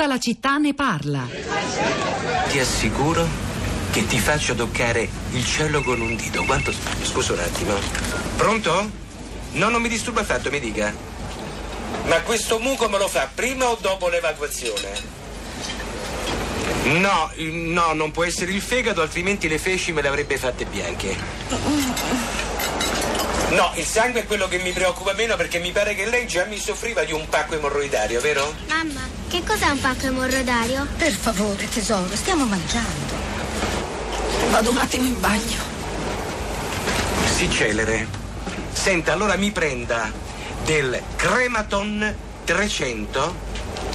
Tutta la città ne parla. Ti assicuro che ti faccio toccare il cielo con un dito. Quanto? Scusa un attimo. Pronto? No, non mi disturba affatto, mi dica. Ma questo muco me lo fa prima o dopo l'evacuazione? No, no, non può essere il fegato, altrimenti le feci me le avrebbe fatte bianche. No, il sangue è quello che mi preoccupa meno perché mi pare che lei già mi soffriva di un pacco emorroidario, vero? Mamma, che cos'è un pacco emorroidario? Per favore, tesoro, stiamo mangiando. Vado un attimo in bagno. Si celere. Senta, allora mi prenda del Crematon 300,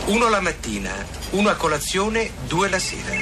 uno la mattina, uno a colazione, due la sera.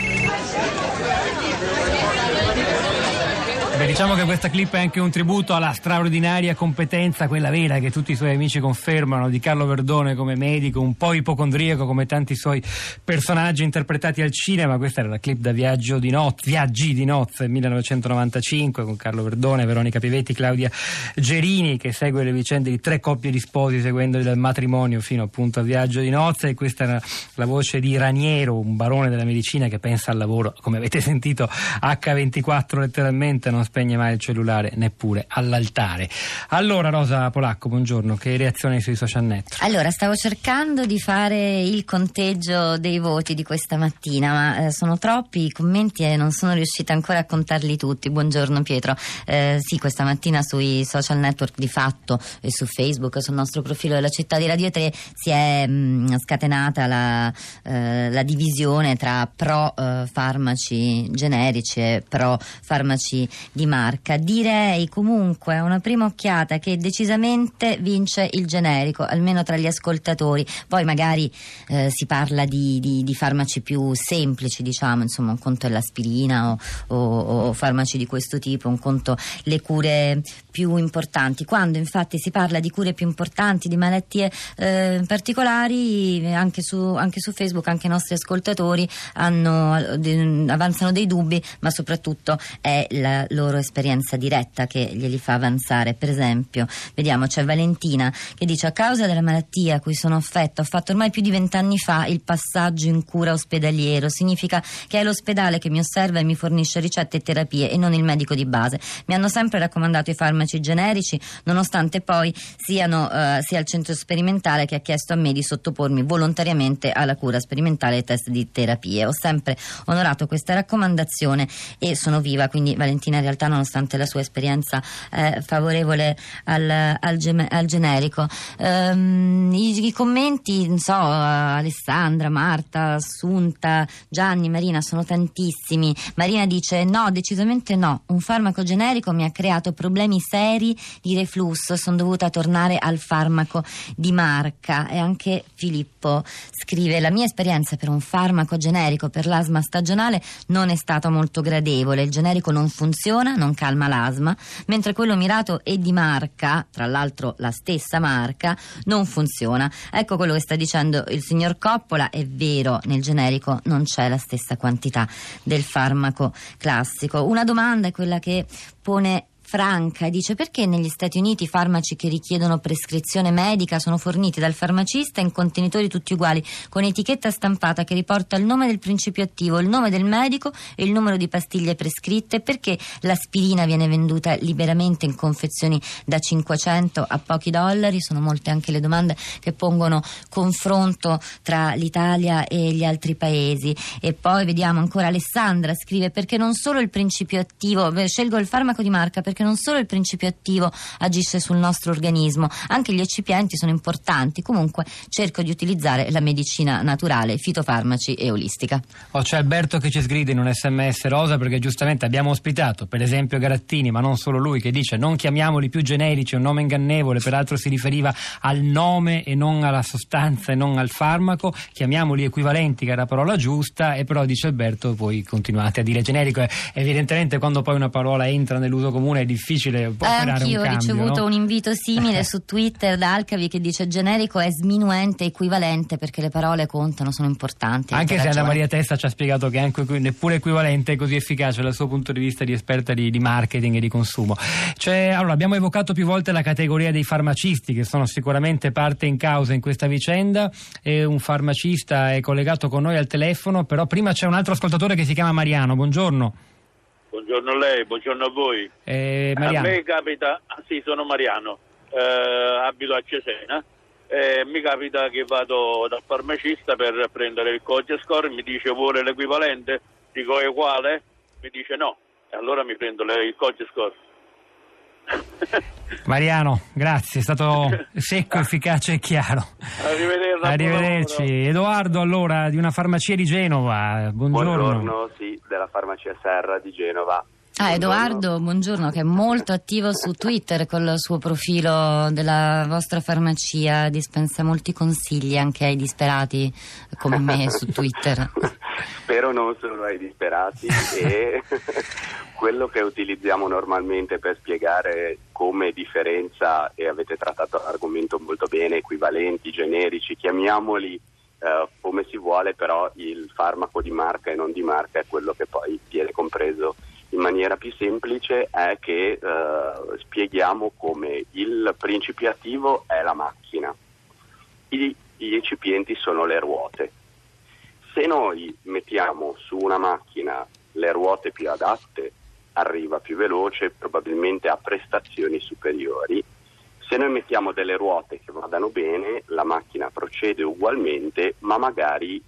Beh, diciamo che questa clip è anche un tributo alla straordinaria competenza, quella vera che tutti i suoi amici confermano, di Carlo Verdone come medico, un po' ipocondriaco come tanti suoi personaggi interpretati al cinema. Questa era la clip da Viaggio di nozze, Viaggi di nozze 1995 con Carlo Verdone, Veronica Pivetti, Claudia Gerini che segue le vicende di tre coppie di sposi seguendoli dal matrimonio fino appunto a Viaggio di nozze e questa era la voce di Raniero, un barone della medicina che pensa al lavoro, come avete sentito, H24 letteralmente, non spegne mai il cellulare neppure all'altare. Allora Rosa Polacco, buongiorno, che reazioni sui social network? Allora, stavo cercando di fare il conteggio dei voti di questa mattina, ma eh, sono troppi i commenti e non sono riuscita ancora a contarli tutti. Buongiorno Pietro. Eh, sì, questa mattina sui social network di fatto e su Facebook, sul nostro profilo della città di Radio 3 si è mh, mm, scatenata la, eh, la, divisione tra pro eh, farmaci generici e pro farmaci di marca. Direi comunque a una prima occhiata che decisamente vince il generico, almeno tra gli ascoltatori. Poi magari eh, si parla di, di, di, farmaci più semplici, diciamo, insomma, un conto è l'aspirina o, o, o farmaci di questo tipo, un conto le cure più importanti. Quando infatti si parla di cure più importanti, di malattie eh, particolari, anche su, anche su, Facebook anche i nostri ascoltatori hanno, avanzano dei dubbi, ma soprattutto è la loro esperienza diretta che glieli fa avanzare. Per esempio, vediamo, c'è Valentina che dice a causa della malattia a cui sono affetta ho fatto ormai più di vent'anni fa il passaggio in cura ospedaliero. Significa che è l'ospedale che mi osserva e mi fornisce ricette e terapie e non il medico di base. Mi hanno sempre raccomandato i farmaci generici, nonostante poi siano eh, sia il centro sperimentale che ha chiesto a me di sottopormi volontariamente alla cura sperimentale e test di terapie. Ho sempre onorato questa raccomandazione e sono viva, quindi Valentina in realtà nonostante la sua esperienza eh, favorevole al, al, gem- al generico. Um, i, i, commenti, non so, Alessandra, Marta, Assunta, Gianni, Marina sono tantissimi. Marina dice no, decisamente no, un farmaco generico mi ha creato problemi seri di reflusso, sono dovuta tornare al farmaco di marca e anche Filippo scrive la mia esperienza per un farmaco generico per l'asma stagionale non è stata molto gradevole, il generico non funziona, non calma l'asma, mentre quello mirato e di marca, tra l'altro la stessa marca, non funziona. Ecco quello che sta dicendo il signor Coppola, è vero, nel generico non c'è la stessa quantità del farmaco classico. Una domanda è quella che pone Franca dice perché negli Stati Uniti i farmaci che richiedono prescrizione medica sono forniti dal farmacista in contenitori tutti uguali con etichetta stampata che riporta il nome del principio attivo, il nome del medico e il numero di pastiglie prescritte perché l'aspirina viene venduta liberamente in confezioni da 500 a pochi dollari? Sono molte anche le domande che pongono confronto tra l'Italia e gli altri paesi. E poi vediamo ancora Alessandra scrive perché non solo il principio attivo scelgo il farmaco di marca perché non solo il principio attivo agisce sul nostro organismo, anche gli eccipienti sono importanti. Comunque cerco di utilizzare la medicina naturale, fitofarmaci e olistica. Oh, c'è Alberto che ci sgrida in un sms rosa perché giustamente abbiamo ospitato per esempio Garattini, ma non solo lui, che dice non chiamiamoli più generici, un nome ingannevole, peraltro si riferiva al nome e non alla sostanza e non al farmaco, chiamiamoli equivalenti che è la parola giusta e però dice Alberto voi continuate a dire generico. Evidentemente quando poi una parola entra nell'uso comune è difficile può Eh, operare anch'io un ho cambio. ricevuto no? un invito simile su Twitter da Alcavi che dice generico è sminuente equivalente perché le parole contano, sono importanti. Anche se Anna. Maria Testa ci ha spiegato che anche neppure equivalente è così efficace dal suo punto di vista di esperta di, di marketing e di consumo. Cioè, allora, abbiamo evocato più volte la categoria dei farmacisti che sono sicuramente parte in causa in questa vicenda e un farmacista è collegato con noi al telefono, però prima c'è un altro ascoltatore che si chiama Mariano. Buongiorno. Buongiorno a lei, buongiorno a voi. Eh, A me capita, ah, sì, sono Mariano, eh, abito a Cesena. E mi capita che vado dal farmacista per prendere il codice score, mi dice vuole l'equivalente, dico è uguale, mi dice no, e allora mi prendo il codice score. Mariano, grazie, è stato secco, efficace e chiaro. Arrivederci. Arrivederci. Edoardo, allora, di una farmacia di Genova. Buongiorno. Buongiorno, sì, della farmacia Serra di Genova. Ah, Edoardo, buongiorno, che è molto attivo su Twitter col suo profilo della vostra farmacia, dispensa molti consigli anche ai disperati come me su Twitter. Spero non solo ai disperati e quello che utilizziamo normalmente per spiegare come differenza, e avete trattato l'argomento molto bene, equivalenti, generici, chiamiamoli eh, come si vuole, però il farmaco di marca e non di marca è quello che poi viene compreso in maniera più semplice è che eh, spieghiamo come il principio attivo è la macchina, I, gli ecipienti sono le ruote. Se noi mettiamo su una macchina le ruote più adatte, arriva più veloce, probabilmente ha prestazioni superiori. Se noi mettiamo delle ruote che vadano bene, la macchina procede ugualmente, ma magari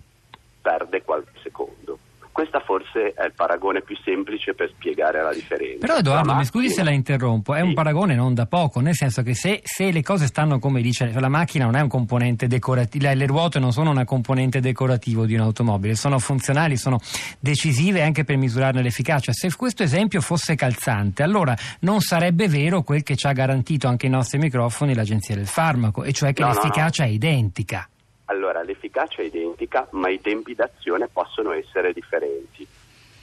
perde qualche secondo. Questo forse è il paragone più semplice per spiegare la differenza. Però Edoardo, mi scusi se la interrompo, è un Sì. paragone non da poco, nel senso che se, se le cose stanno come dice, la macchina non è un componente decorativo, le ruote non sono una componente decorativo di un'automobile, sono funzionali, sono decisive anche per misurarne l'efficacia. Se questo esempio fosse calzante, allora non sarebbe vero quel che ci ha garantito anche i nostri microfoni l'Agenzia del Farmaco, e cioè che No, no, l'efficacia è identica. Allora, l'efficacia è identica, ma i tempi d'azione possono essere differenti.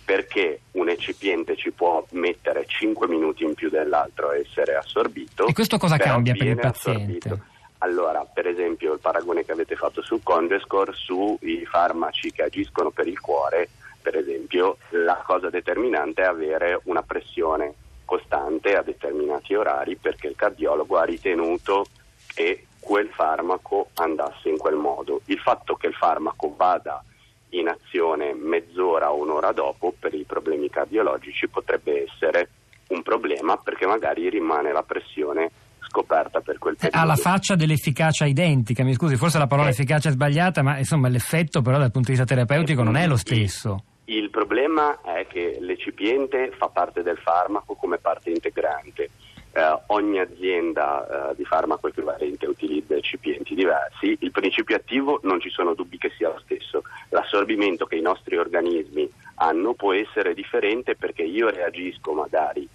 Perché un ecipiente ci può mettere 5 minuti in più dell'altro a essere assorbito. E questo cosa cambia per il paziente? assorbito. Allora, per esempio, il paragone che avete fatto sul Congescore sui farmaci che agiscono per il cuore, per esempio, la cosa determinante è avere una pressione costante a determinati orari perché il cardiologo ha ritenuto che quel farmaco andasse in quel modo. Il fatto che il farmaco vada in azione mezz'ora o un'ora dopo per i problemi cardiologici potrebbe essere un problema perché magari rimane la pressione scoperta per quel Eh, periodo. Ha la faccia dell'efficacia identica, mi scusi, forse la parola Eh. efficacia è sbagliata, ma insomma l'effetto però dal punto di vista terapeutico non è lo stesso. Il problema è che l'ecipiente fa parte del farmaco come parte integrante. Eh, ogni azienda eh, di farmaco equivalente utilizza ecipienti diversi. Il principio attivo non ci sono dubbi che sia lo stesso. L'assorbimento che i nostri organismi hanno può essere differente perché io reagisco magari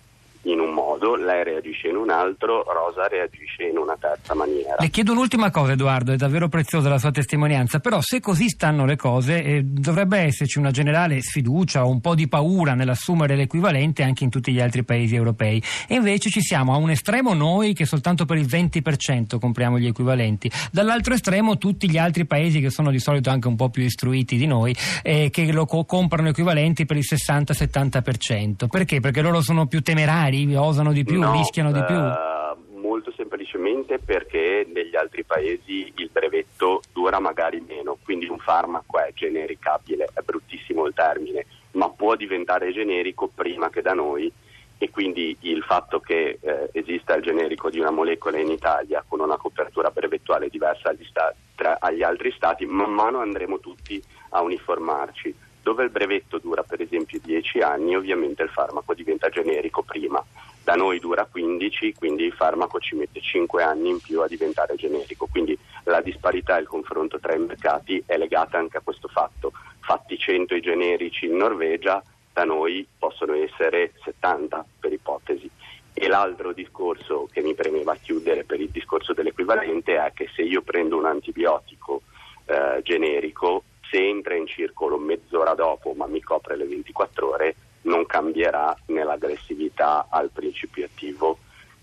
in un modo, lei reagisce in un altro, Rosa reagisce in una terza maniera. Le chiedo un'ultima cosa, Edoardo, è davvero preziosa la sua testimonianza, però se così stanno le cose eh, dovrebbe esserci una generale sfiducia o un po' di paura nell'assumere l'equivalente anche in tutti gli altri paesi europei. E invece ci siamo a un estremo noi che soltanto per il 20% compriamo gli equivalenti, dall'altro estremo tutti gli altri paesi che sono di solito anche un po' più istruiti di noi eh, che lo co- comprano equivalenti per il 60-70%. Perché? Perché loro sono più temerari, osano di più, No, rischiano di più. eh, molto semplicemente perché negli altri paesi il brevetto dura magari meno, quindi un farmaco è genericabile, è bruttissimo il termine, ma può diventare generico prima che da noi e quindi il fatto che eh, esista il generico di una molecola in Italia con una copertura brevettuale diversa agli, sta- tra- agli altri stati, man mano andremo tutti a uniformarci. Dove il brevetto dura per esempio 10 anni, ovviamente il farmaco diventa generico prima. Da noi dura 15, quindi il farmaco ci mette 5 anni in più a diventare generico. Quindi la disparità e il confronto tra i mercati è legata anche a questo fatto. Fatti 100 i generici in Norvegia, da noi possono essere 70 per ipotesi. E l'altro discorso che mi premeva chiudere per il discorso dell'equivalente è che se io prendo un antibiotico eh, generico, se entra in circolo mezz'ora dopo ma mi copre le 24 ore, non cambierà nell'aggressività al principio attivo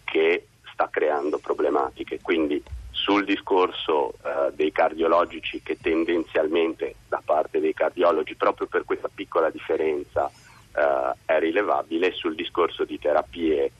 che sta creando problematiche. Quindi sul discorso eh, dei cardiologici che tendenzialmente da parte dei cardiologi proprio per questa piccola differenza eh, è rilevabile, sul discorso di terapie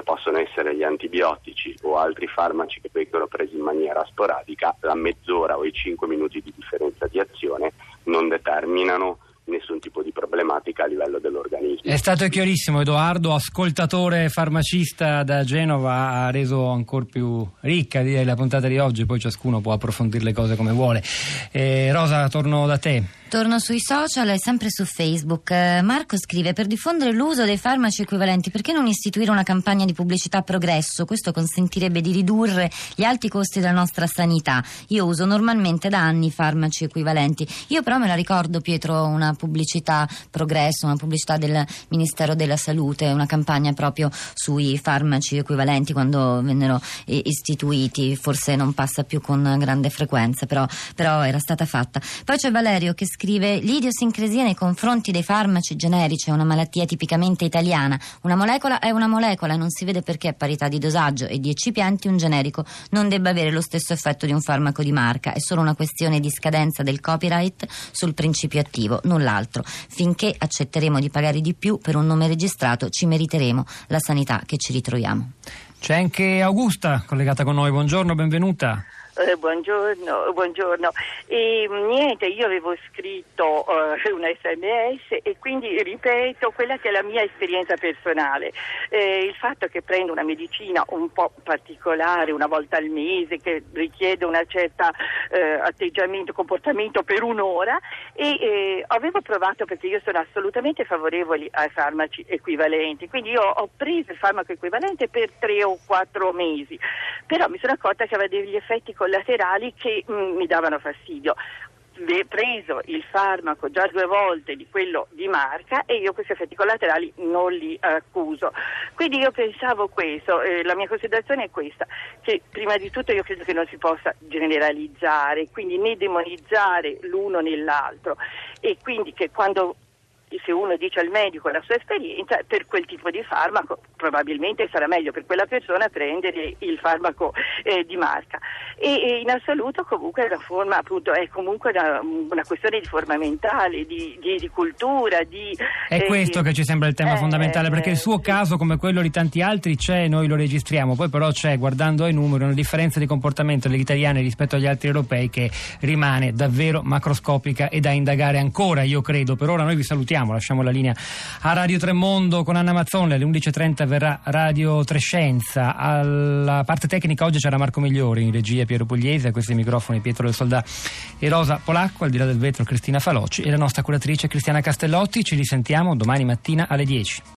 come possono essere gli antibiotici o altri farmaci che vengono presi in maniera sporadica, la mezz'ora o i cinque minuti di differenza di azione non determinano nessun tipo di problematica a livello dell'organismo. È stato chiarissimo, Edoardo, ascoltatore farmacista da Genova, ha reso ancora più ricca la puntata di oggi, poi ciascuno può approfondire le cose come vuole. Eh, Rosa, torno da te. Torno sui social e sempre su Facebook. Eh, Marco scrive: Per diffondere l'uso dei farmaci equivalenti, perché non istituire una campagna di pubblicità progresso? Questo consentirebbe di ridurre gli alti costi della nostra sanità. Io uso normalmente da anni farmaci equivalenti. Io però me la ricordo, Pietro, una pubblicità progresso, una pubblicità del Ministero della Salute, una campagna proprio sui farmaci equivalenti quando vennero eh, istituiti. Forse non passa più con grande frequenza, però, però era stata fatta. Poi c'è Valerio che scrive: L'idiosincrasia nei confronti dei farmaci generici è una malattia tipicamente italiana. Una molecola è una molecola, non si vede perché a parità di dosaggio e di eccipienti un generico non debba avere lo stesso effetto di un farmaco di marca. È solo una questione di scadenza del copyright sul principio attivo, nulla altro. Finché accetteremo di pagare di più per un nome registrato, ci meriteremo la sanità che ci ritroviamo. C'è anche Augusta collegata con noi, buongiorno, benvenuta. Eh, buongiorno, buongiorno. E, niente, io avevo scritto uh, un sms e quindi ripeto quella che è la mia esperienza personale. Eh, il fatto che prendo una medicina un po' particolare una volta al mese che richiede un certo eh, atteggiamento, comportamento per un'ora e eh, avevo provato perché io sono assolutamente favorevole ai farmaci equivalenti, quindi io ho preso il farmaco equivalente per tre o quattro mesi, però mi sono accorta che aveva degli effetti collaterali che mh, mm, mi davano fastidio preso il farmaco già due volte di quello di marca e io questi effetti collaterali non li accuso. Quindi io pensavo questo, eh, la mia considerazione è questa, che prima di tutto io credo che non si possa generalizzare, quindi né demonizzare l'uno nell'altro e quindi che quando se uno dice al medico la sua esperienza, per quel tipo di farmaco probabilmente sarà meglio per quella persona prendere il farmaco eh, di marca. E, e, in assoluto comunque è una forma, appunto, è comunque una, una questione di forma mentale, di, di, di cultura. Di, è eh, questo che ci sembra il tema eh, fondamentale, perché il suo sì. caso, come quello di tanti altri, c'è, noi lo registriamo, poi però c'è, guardando ai numeri, una differenza di comportamento degli italiani rispetto agli altri europei che rimane davvero macroscopica e da indagare ancora, io credo. Per ora noi vi salutiamo salutiamo, lasciamo la linea a Radio Tremondo con Anna Mazzone, alle 11.30 verrà Radio Trescenza, alla parte tecnica oggi c'era Marco Migliori, in regia Piero Pugliese, a questi microfoni Pietro del Soldà e Rosa Polacco, al di là del vetro Cristina Faloci e la nostra curatrice Cristiana Castellotti, ci risentiamo domani mattina alle 10.